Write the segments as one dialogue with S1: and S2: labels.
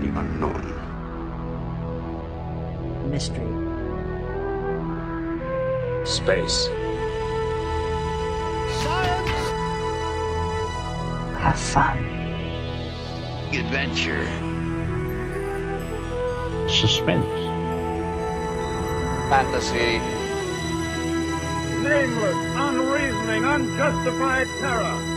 S1: the unknown.
S2: Mystery.
S1: Space.
S3: Science!
S2: Have fun.
S3: Adventure.
S1: Suspense.
S3: Fantasy.
S4: nameless, unreasoning, unjustified terror.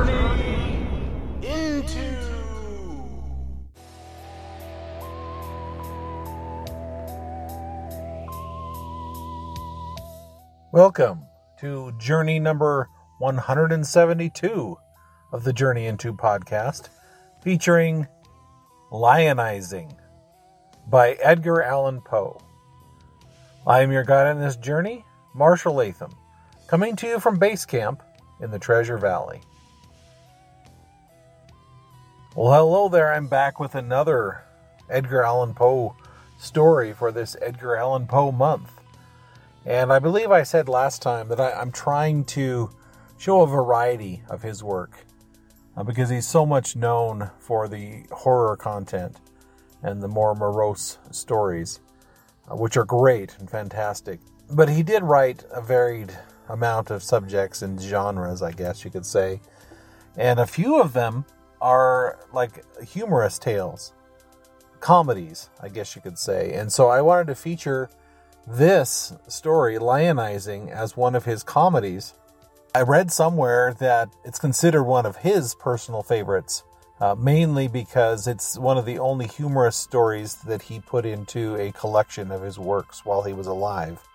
S5: Journey into.
S6: Welcome to journey number 172 of the Journey Into podcast, featuring Lionizing by Edgar Allan Poe. I am your guide on this journey, Marshall Latham, coming to you from base camp in the Treasure Valley. Well, hello there. I'm back with another Edgar Allan Poe story for this Edgar Allan Poe month. And I believe I said last time that I, I'm trying to show a variety of his work uh, because he's so much known for the horror content and the more morose stories, uh, which are great and fantastic. But he did write a varied amount of subjects and genres, I guess you could say. And a few of them are like humorous tales, comedies, I guess you could say. And so I wanted to feature this story, Lionizing, as one of his comedies. I read somewhere that it's considered one of his personal favorites, uh, mainly because it's one of the only humorous stories that he put into a collection of his works while he was alive.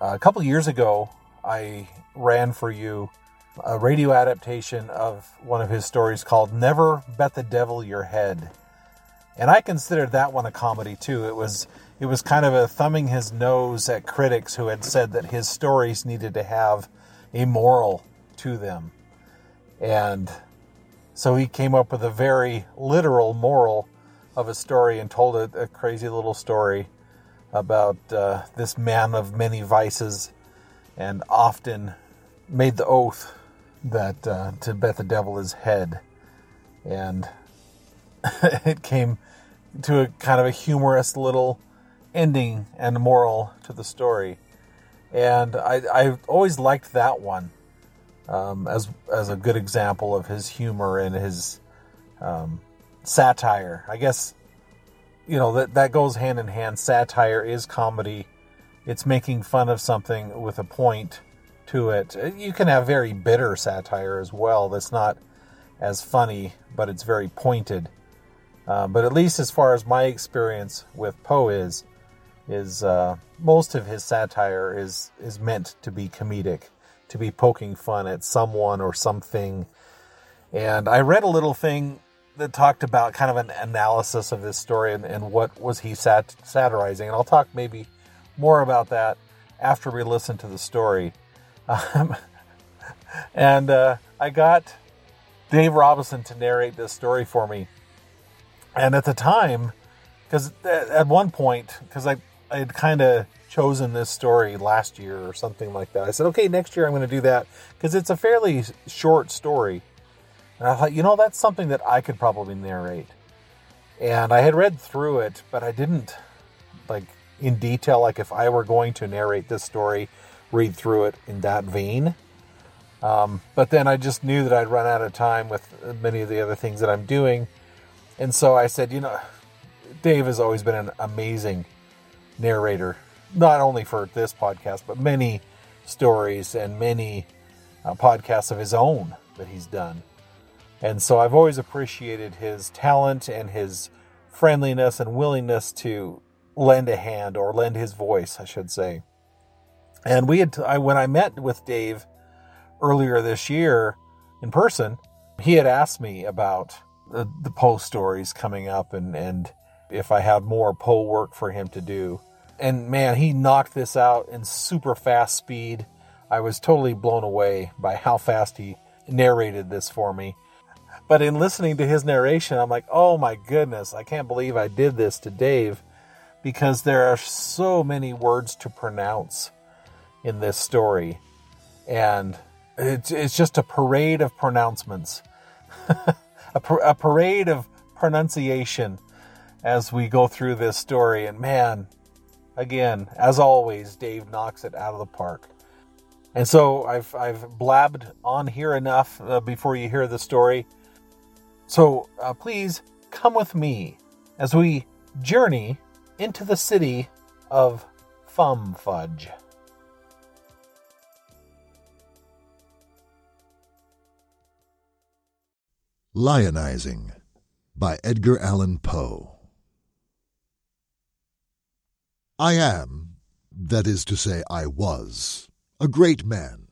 S6: Uh, a couple years ago, I ran for you a radio adaptation of one of his stories called Never Bet the Devil Your Head. And I considered that one a comedy too. It was it was kind of a thumbing his nose at critics who had said that his stories needed to have a moral to them. And so he came up with a very literal moral of a story and told a, a crazy little story about uh, this man of many vices and often made the oath that uh, to bet the devil his head. And it came to a kind of a humorous little ending and moral to the story. And I, I always liked that one um, as as a good example of his humor and his um, satire. I guess you know that that goes hand in hand. Satire is comedy. It's making fun of something with a point to it. You can have very bitter satire as well. That's not as funny, but it's very pointed. Uh, but at least as far as my experience with Poe is, is uh, most of his satire is is meant to be comedic, to be poking fun at someone or something. And I read a little thing that talked about kind of an analysis of this story and, and what was he sat- satirizing. And I'll talk maybe more about that after we listen to the story. Um, and uh, I got Dave Robison to narrate this story for me. And at the time, because at one point, because I, I had kind of chosen this story last year or something like that, I said, okay, next year I'm going to do that because it's a fairly short story. And I thought, you know, that's something that I could probably narrate. And I had read through it, but I didn't like in detail, like if I were going to narrate this story, read through it in that vein. Um, but then I just knew that I'd run out of time with many of the other things that I'm doing. And so I said, you know, Dave has always been an amazing narrator, not only for this podcast, but many stories and many uh, podcasts of his own that he's done. And so I've always appreciated his talent and his friendliness and willingness to lend a hand or lend his voice, I should say. And we had, I, when I met with Dave earlier this year in person, he had asked me about the, the Poe stories coming up and, and if I had more Poe work for him to do. And man, he knocked this out in super fast speed. I was totally blown away by how fast he narrated this for me. but in listening to his narration, I'm like, oh my goodness, I can't believe I did this to Dave because there are so many words to pronounce in this story. And it's, it's just a parade of pronouncements, a, par- a parade of pronunciation as we go through this story. And man, again, as always, Dave knocks it out of the park. And so I've, I've blabbed on here enough uh, before you hear the story. So uh, please come with me as we journey into the city of Fumfudge.
S2: Lionizing by Edgar Allan Poe. I am, that is to say, I was, a great man,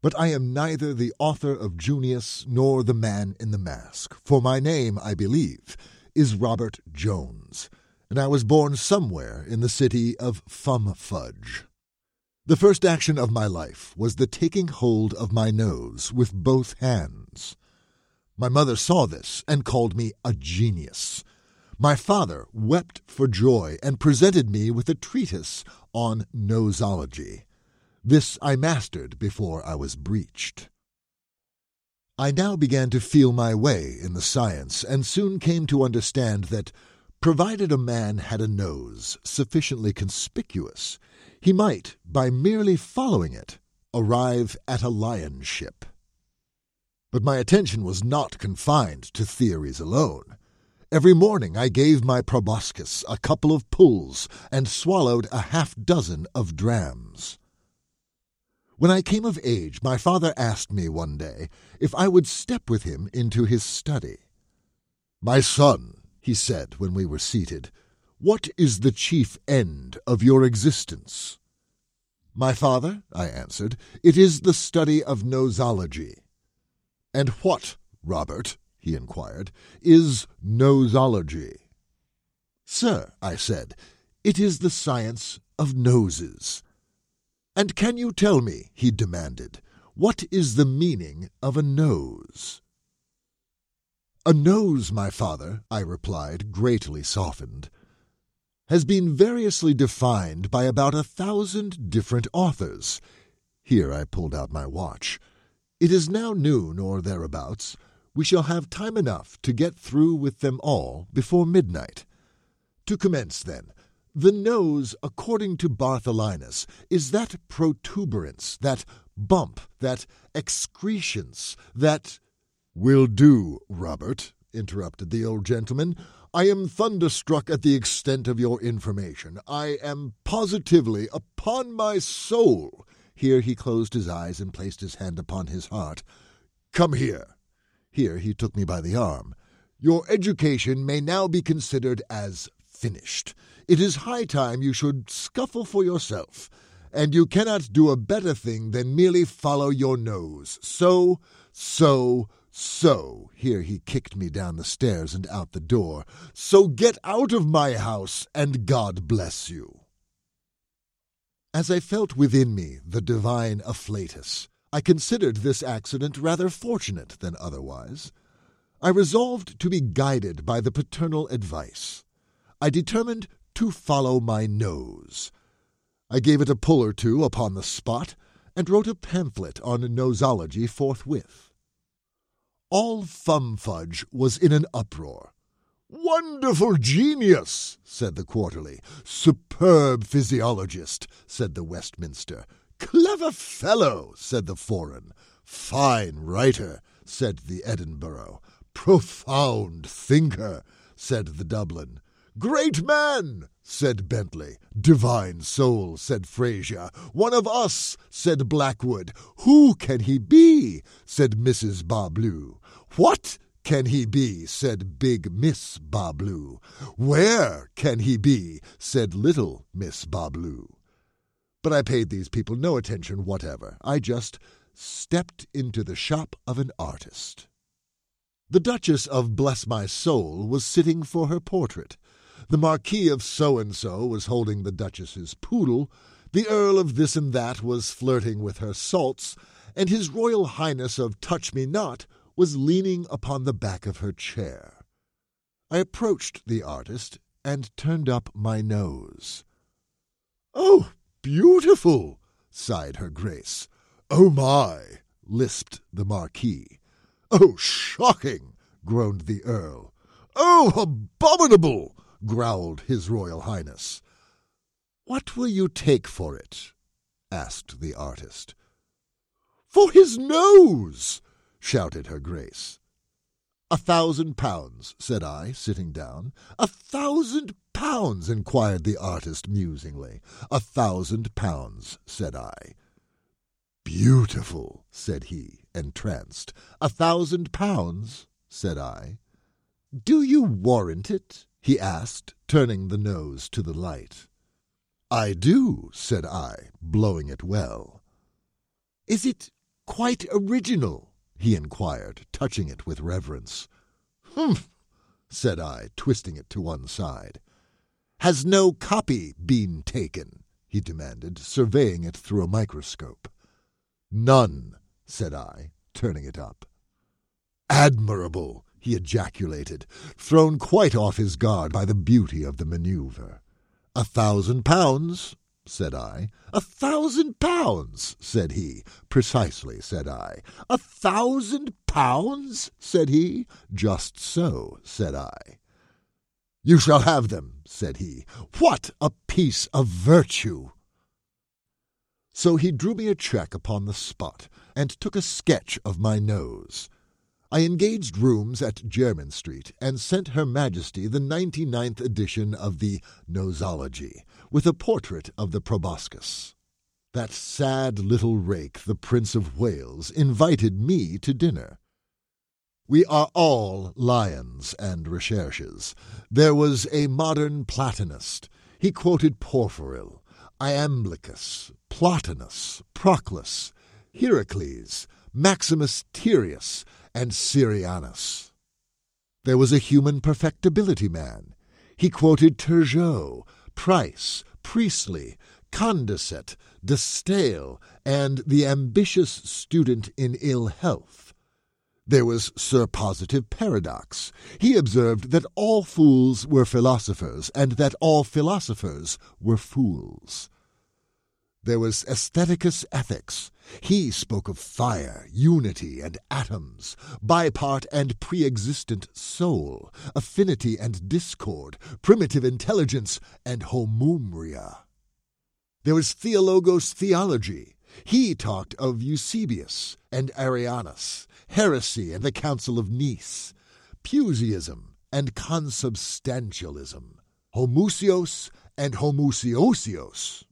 S2: but I am neither the author of Junius nor the man in the mask, for my name, I believe, is Robert Jones, and I was born somewhere in the city of Fumfudge. The first action of my life was the taking hold of my nose with both hands. My mother saw this and called me a genius. My father wept for joy and presented me with a treatise on nosology. This I mastered before I was breeched. I now began to feel my way in the science, and soon came to understand that, provided a man had a nose sufficiently conspicuous, he might, by merely following it, arrive at a lionship. But my attention was not confined to theories alone. Every morning I gave my proboscis a couple of pulls and swallowed a half dozen of drams. When I came of age, my father asked me one day if I would step with him into his study. My son, he said when we were seated, what is the chief end of your existence? My father, I answered, it is the study of nosology. And what, Robert, he inquired, is nosology? Sir, I said, it is the science of noses. And can you tell me, he demanded, what is the meaning of a nose? A nose, my father, I replied, greatly softened, has been variously defined by about a thousand different authors. Here I pulled out my watch. It is now noon or thereabouts. We shall have time enough to get through with them all before midnight. To commence, then, the nose, according to Bartholinus, is that protuberance, that bump, that excrescence, that. Will do, Robert, interrupted the old gentleman. I am thunderstruck at the extent of your information. I am positively, upon my soul, here he closed his eyes and placed his hand upon his heart. Come here. Here he took me by the arm. Your education may now be considered as finished. It is high time you should scuffle for yourself, and you cannot do a better thing than merely follow your nose. So, so, so. Here he kicked me down the stairs and out the door. So get out of my house, and God bless you. As I felt within me the divine afflatus, I considered this accident rather fortunate than otherwise. I resolved to be guided by the paternal advice. I determined to follow my nose. I gave it a pull or two upon the spot, and wrote a pamphlet on nosology forthwith. All Fumfudge was in an uproar. Wonderful genius, said the Quarterly. Superb physiologist, said the Westminster. Clever fellow, said the Foreign. Fine writer, said the Edinburgh. Profound thinker, said the Dublin. Great man, said Bentley. Divine soul, said Fraser. One of us, said Blackwood. Who can he be? said Mrs. Bas-Bleu. What? Can he be? said big Miss Bas-Bleu. Where can he be? said little Miss Bas-Bleu. But I paid these people no attention whatever. I just stepped into the shop of an artist. The Duchess of Bless My Soul was sitting for her portrait. The Marquis of So and so was holding the Duchess's poodle. The Earl of This and That was flirting with her salts, and His Royal Highness of Touch Me Not was leaning upon the back of her chair. I approached the artist and turned up my nose. Oh, beautiful! sighed her grace. Oh, my! lisped the Marquis. Oh, shocking! groaned the Earl. Oh, abominable! growled His Royal Highness. What will you take for it? asked the artist. For his nose! Shouted her grace. A thousand pounds, said I, sitting down. A thousand pounds, inquired the artist musingly. A thousand pounds, said I. Beautiful, said he, entranced. A thousand pounds, said I. Do you warrant it? he asked, turning the nose to the light. I do, said I, blowing it well. Is it quite original? He inquired, touching it with reverence. Humph, said I, twisting it to one side. Has no copy been taken? he demanded, surveying it through a microscope. None, said I, turning it up. Admirable, he ejaculated, thrown quite off his guard by the beauty of the maneuver. A thousand pounds, said I. A thousand pounds, said he. Precisely, said I. A thousand pounds, said he. Just so, said I. You shall have them, said he. What a piece of virtue! So he drew me a cheque upon the spot, and took a sketch of my nose. I engaged rooms at Jermyn Street, and sent Her Majesty the ninety-ninth edition of the Nosology, with a portrait of the proboscis. That sad little rake, the Prince of Wales, invited me to dinner. We are all lions and recherches. There was a modern Platonist. He quoted Porphyry, Iamblichus, Plotinus, Proclus, Hierocles, Maximus Tyrius, and Syrianus. There was a human perfectibility man. He quoted Turgot, Price, Priestley, Condorcet, De Stael, and the ambitious student in ill health. There was Sir Positive Paradox. He observed that all fools were philosophers, and that all philosophers were fools. There was Aestheticus Ethix. He spoke of fire, unity, and atoms, bipart and pre-existent soul, affinity and discord, primitive intelligence, and homoeomeria. There was Theologos Theology. He talked of Eusebius and Arianus, heresy and the Council of Nice, Puseyism and consubstantialism, homoousios and homoousiosios.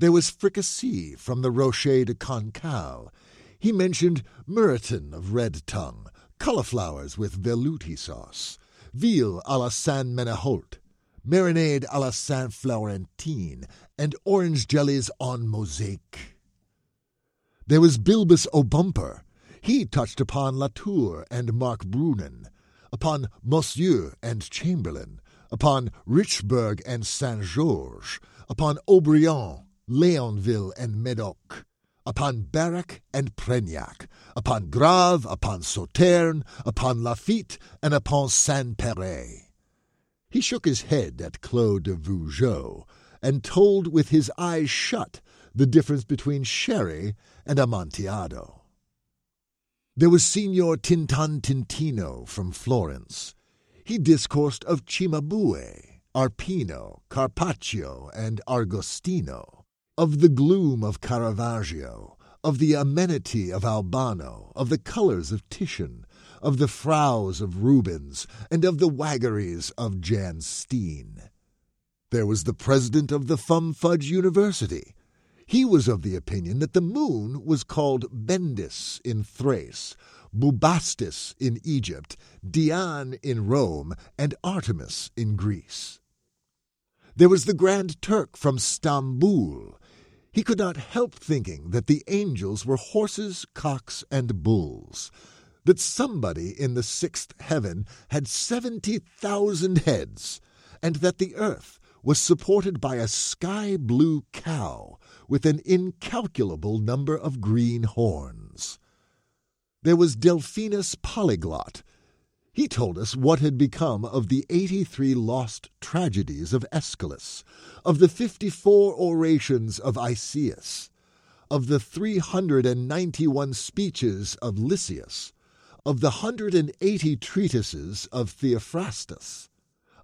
S2: There was fricassee from the Rocher de Cancale. He mentioned muriton of red tongue, cauliflowers with velouté sauce, veal à la Saint Menehoult, marinade à la Saint Florentine, and orange jellies on mosaic. There was Bibulus O'Bumper. He touched upon Latour and Markbrünnen, upon Mousseux and Chambertin, upon Richebourg and Saint Georges, upon Haubrion Leonville and Medoc, upon Barrack and Preignac, upon Grave, upon Sauterne, upon Lafitte, and upon Saint Péray. He shook his head at Clos de Vougeot, and told with his eyes shut the difference between sherry and amontillado. There was Signor Tintantintino from Florence. He discoursed of Cimabue, Arpino, Carpaccio, and Argostino of the gloom of Caravaggio, of the amenity of Albano, of the colours of Titian, of the frowns of Rubens, and of the waggeries of Jan Steen. There was the president of the Fumfudge University. He was of the opinion that the moon was called Bendis in Thrace, Bubastis in Egypt, Diane in Rome, and Artemis in Greece. There was the Grand Turk from Stamboul, he could not help thinking that the angels were horses, cocks, and bulls, that somebody in the sixth heaven had seventy thousand heads, and that the earth was supported by a sky blue cow with an incalculable number of green horns. There was Delphinus Polyglot. He told us what had become of the 83 lost tragedies of Aeschylus, of the 54 orations of Isaeus, of the 391 speeches of Lysias, of the 180 treatises of Theophrastus,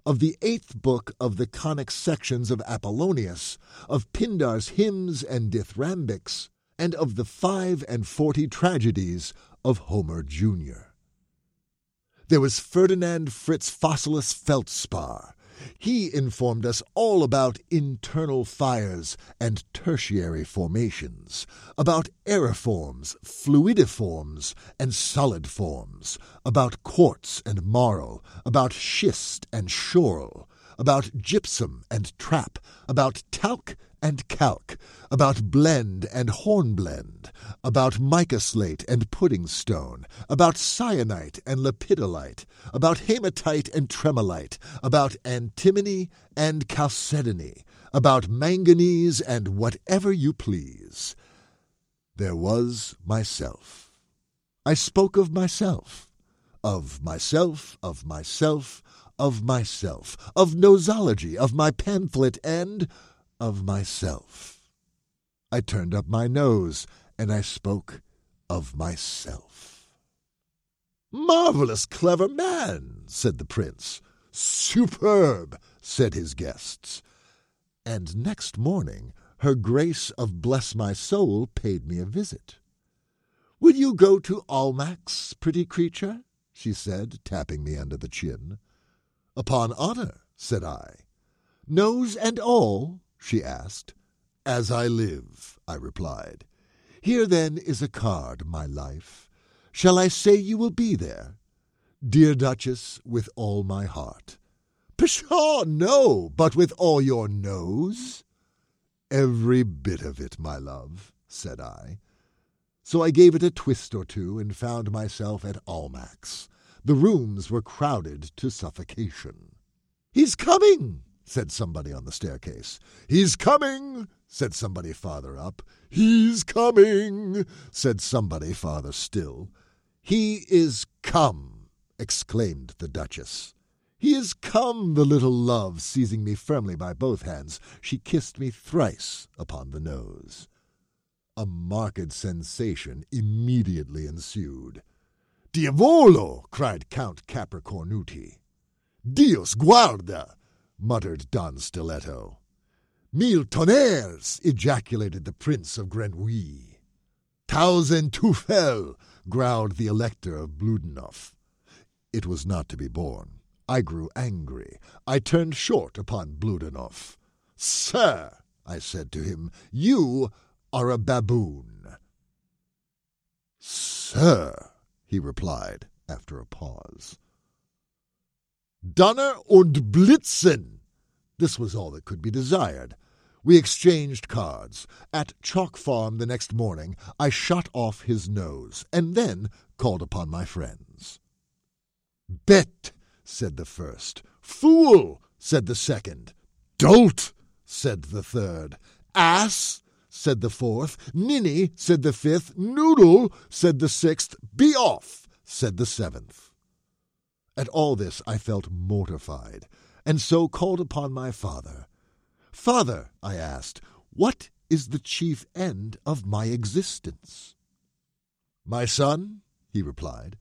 S2: of the eighth book of the conic sections of Apollonius, of Pindar's hymns and dithyrambics, and of the five and forty tragedies of Homer Jr. There was Ferdinand Fritz Fossilis Feldspar. He informed us all about internal fires and tertiary formations, about aeriforms, fluidiforms, and solid forms, about quartz and marl, about schist and schorl, about gypsum and trap, about talc and calc, about blend and hornblende, about mica slate and pudding stone, about syenite and lepidolite, about hematite and tremolite, about antimony and chalcedony, about manganese and whatever you please. There was myself. I spoke of myself, of myself, of myself, of myself, of nosology, of my pamphlet, and of myself. I turned up my nose and I spoke of myself. Marvelous clever man, said the prince. Superb, said his guests. And next morning her grace of Bless My Soul paid me a visit. Will you go to Almack's, pretty creature? she said, tapping me under the chin. Upon honor, said I. Nose and all? She asked. As I live, I replied. Here then is a card, my life. Shall I say you will be there? Dear Duchess, with all my heart. Pshaw, no, but with all your nose? Every bit of it, my love, said I. So I gave it a twist or two and found myself at Almack's. The rooms were crowded to suffocation. He's coming, said somebody on the staircase. He's coming, said somebody farther up. He's coming, said somebody farther still. He is come, exclaimed the Duchess. He is come, the little love, seizing me firmly by both hands. She kissed me thrice upon the nose. A marked sensation immediately ensued. Diavolo! cried Count Capricornuti. Dios guarda! Muttered Don Stiletto. Mille tonnerres! ejaculated the Prince of Grenouille. Tausend Teufel! growled the Elector of Bludenoff. It was not to be borne. I grew angry. I turned short upon Bludenoff. Sir, I said to him, you are a baboon. Sir, he replied after a pause. Donner und Blitzen! This was all that could be desired. We exchanged cards. At Chalk Farm the next morning, I shot off his nose, and then called upon my friends. Bet, said the first. Fool, said the second. Dolt, said the third. Ass, said the fourth. Ninny, said the fifth. Noodle, said the sixth. Be off, said the seventh. At all this I felt mortified, and so called upon my father. Father, I asked, what is the chief end of my existence? My son, he replied,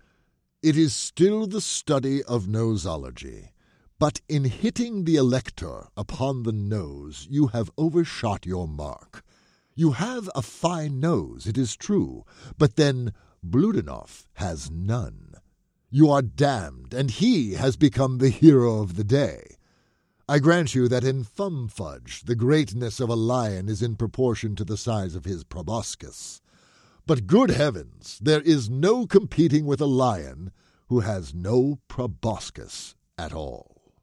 S2: it is still the study of nosology. But in hitting the elector upon the nose, you have overshot your mark. You have a fine nose, it is true, but then Bludenoff has none. You are damned, and he has become the hero of the day. I grant you that in Fumfudge the greatness of a lion is in proportion to the size of his proboscis. But good heavens, there is no competing with a lion who has no proboscis at all.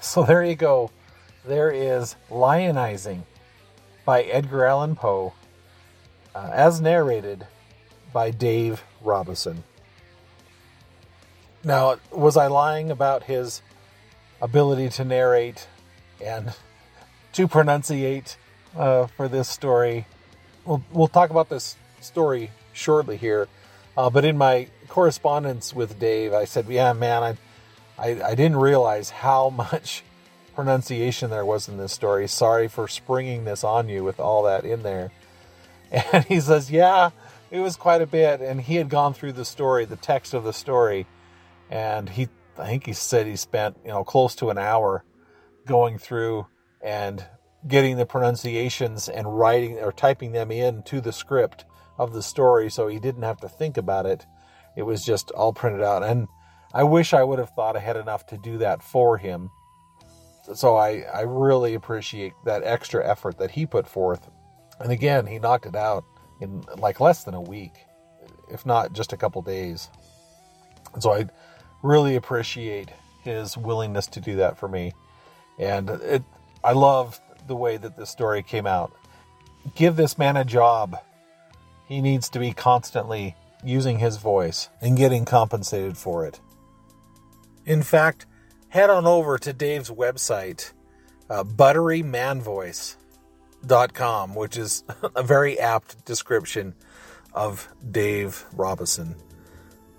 S6: So there you go. There is Lionizing by Edgar Allan Poe, uh, as narrated by Dave Robison. Now, was I lying about his ability to narrate and to pronunciate uh, for this story. We'll, we'll talk about this story shortly here. Uh, but in my correspondence with Dave, I said, "Yeah, man, I, I, I didn't realize how much pronunciation there was in this story. Sorry for springing this on you with all that in there." And he says, "Yeah, it was quite a bit." And he had gone through the story, the text of the story, and he, I think he said he spent you know close to an hour going through and getting the pronunciations and writing or typing them into the script of the story so he didn't have to think about it. It was just all printed out. And I wish I would have thought ahead enough to do that for him. So I, I really appreciate that extra effort that he put forth. And again, he knocked it out in like less than a week, if not just a couple days. And so I really appreciate his willingness to do that for me. And it, I love the way that this story came out. Give this man a job he needs to be constantly using his voice and getting compensated for it. In fact, head on over to Dave's website, uh, butterymanvoice.com, which is a very apt description of Dave Robison.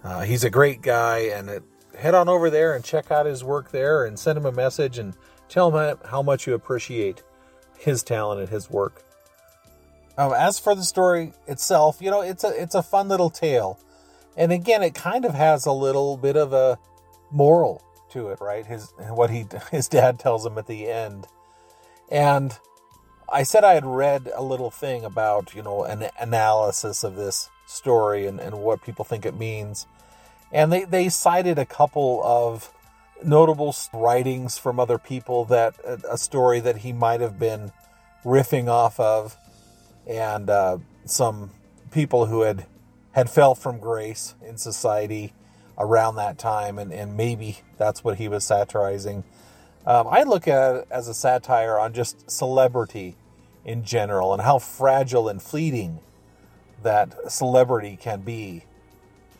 S6: Uh, he's a great guy, and it, head on over there and check out his work there and send him a message and tell him how much you appreciate his talent and his work. Um, as for the story itself, you know, it's a it's a fun little tale, and again, it kind of has a little bit of a moral to it, right? His what he his dad tells him at the end, and I said I had read a little thing about you know an analysis of this story and, and what people think it means, and they they cited a couple of notable writings from other people that a story that he might have been riffing off of and uh, some people who had had fell from grace in society around that time, and, and maybe that's what he was satirizing. Um, I look at it as a satire on just celebrity in general and how fragile and fleeting that celebrity can be.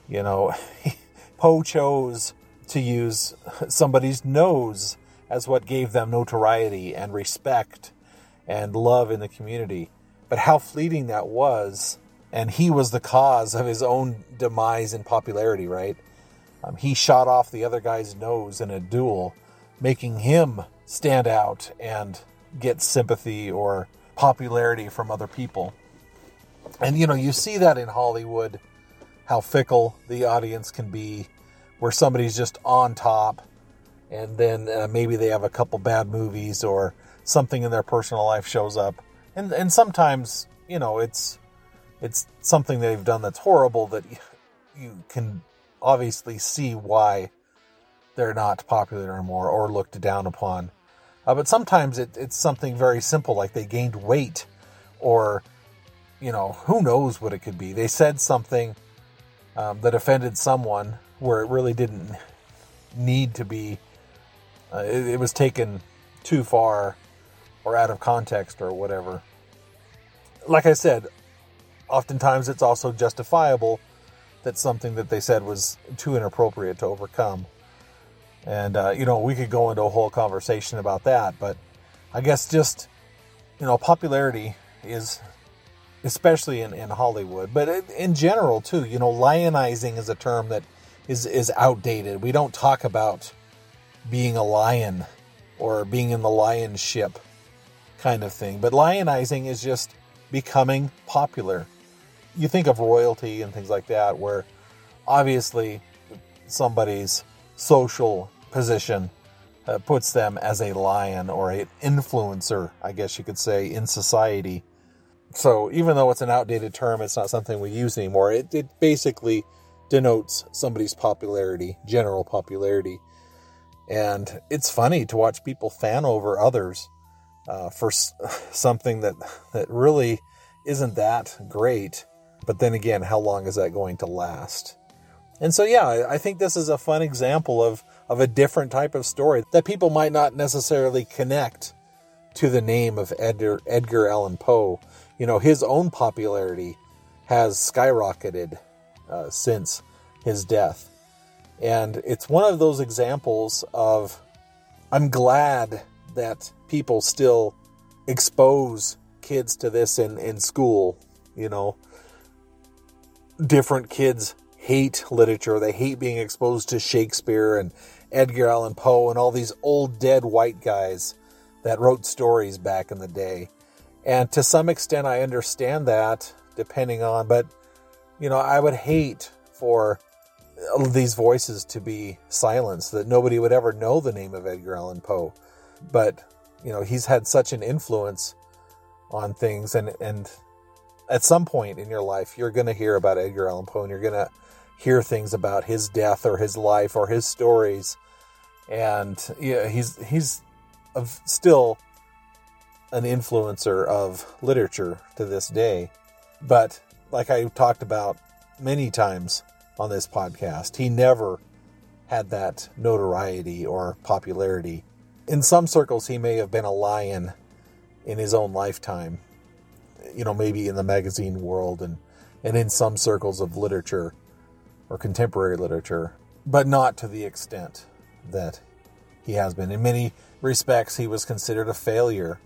S6: You know, Poe chose to use somebody's nose as what gave them notoriety and respect and love in the community but how fleeting that was. And he was the cause of his own demise in popularity, right? Um, he shot off the other guy's nose in a duel, making him stand out and get sympathy or popularity from other people. And you know, you see that in Hollywood, how fickle the audience can be, where somebody's just on top, and then uh, maybe they have a couple bad movies or something in their personal life shows up, and and sometimes you know it's it's something they've done that's horrible that you can obviously see why they're not popular anymore or looked down upon. Uh, but sometimes it, it's something very simple, like they gained weight, or you know, who knows what it could be. They said something um, that offended someone where it really didn't need to be. Uh, it, it was taken too far or out of context or whatever. Like I said, oftentimes it's also justifiable that something that they said was too inappropriate to overcome. And, uh, you know, we could go into a whole conversation about that, but I guess just, you know, popularity is, especially in, in Hollywood, but in general too, you know, lionizing is a term that is, is outdated. We don't talk about being a lion or being in the lion ship kind of thing. But lionizing is just becoming popular. You think of royalty and things like that, where obviously somebody's social position uh, puts them as a lion or an influencer, I guess you could say, in society. So even though it's an outdated term, it's not something we use anymore. It, it basically denotes somebody's popularity, general popularity. And it's funny to watch people fan over others uh, for something that that really isn't that great. But then again, how long is that going to last? And so, yeah, I think this is a fun example of of a different type of story that people might not necessarily connect to the name of Edgar, Edgar Allan Poe. You know, his own popularity has skyrocketed uh, since his death. And it's one of those examples of I'm glad that people still expose kids to this in, in school. You know, different kids hate literature. They hate being exposed to Shakespeare and Edgar Allan Poe and all these old dead white guys that wrote stories back in the day. And to some extent, I understand that, depending on, but you know, I would hate for these voices to be silenced, that nobody would ever know the name of Edgar Allan Poe. But, you know, he's had such an influence on things, and, and at some point in your life, you're going to hear about Edgar Allan Poe and you're going to hear things about his death or his life or his stories. And yeah, he's, he's still an influencer of literature to this day. But like I talked about many times on this podcast, he never had that notoriety or popularity. In some circles, he may have been a lion in his own lifetime, you know, maybe in the magazine world and, and in some circles of literature or contemporary literature, but not to the extent that he has been. In many respects, he was considered a failure.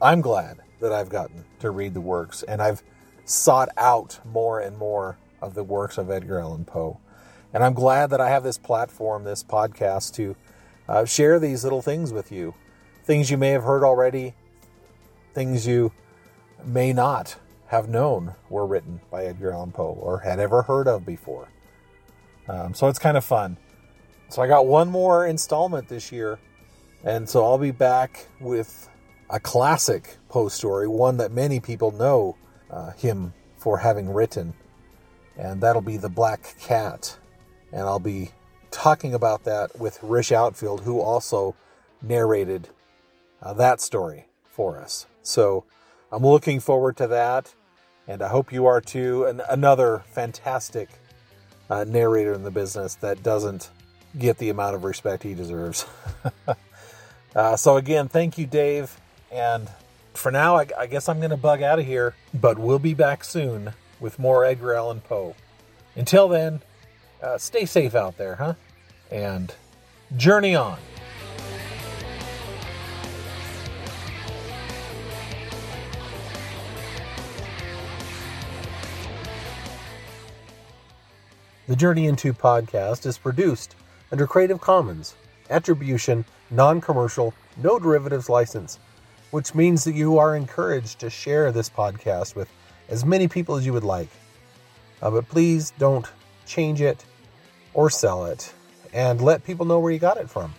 S6: I'm glad that I've gotten to read the works and I've sought out more and more of the works of Edgar Allan Poe. And I'm glad that I have this platform, this podcast, to uh, share these little things with you. Things you may have heard already, things you may not have known were written by Edgar Allan Poe or had ever heard of before. Um, so it's kind of fun. So I got one more installment this year, and so I'll be back with a classic Poe story, one that many people know uh, him for having written and that'll be The Black Cat. And I'll be talking about that with Rish Outfield, who also narrated uh, that story for us. So I'm looking forward to that, and I hope you are too. And another fantastic uh, narrator in the business that doesn't get the amount of respect he deserves. uh, so again, thank you, Dave. And for now, I, I guess I'm going to bug out of here, but we'll be back soon with more Edgar Allan Poe. Until then, uh, stay safe out there, huh? And journey on. The Journey Into podcast is produced under Creative Commons Attribution, Non Commercial, No Derivatives License, which means that you are encouraged to share this podcast with as many people as you would like. Uh, but please don't change it or sell it and let people know where you got it from.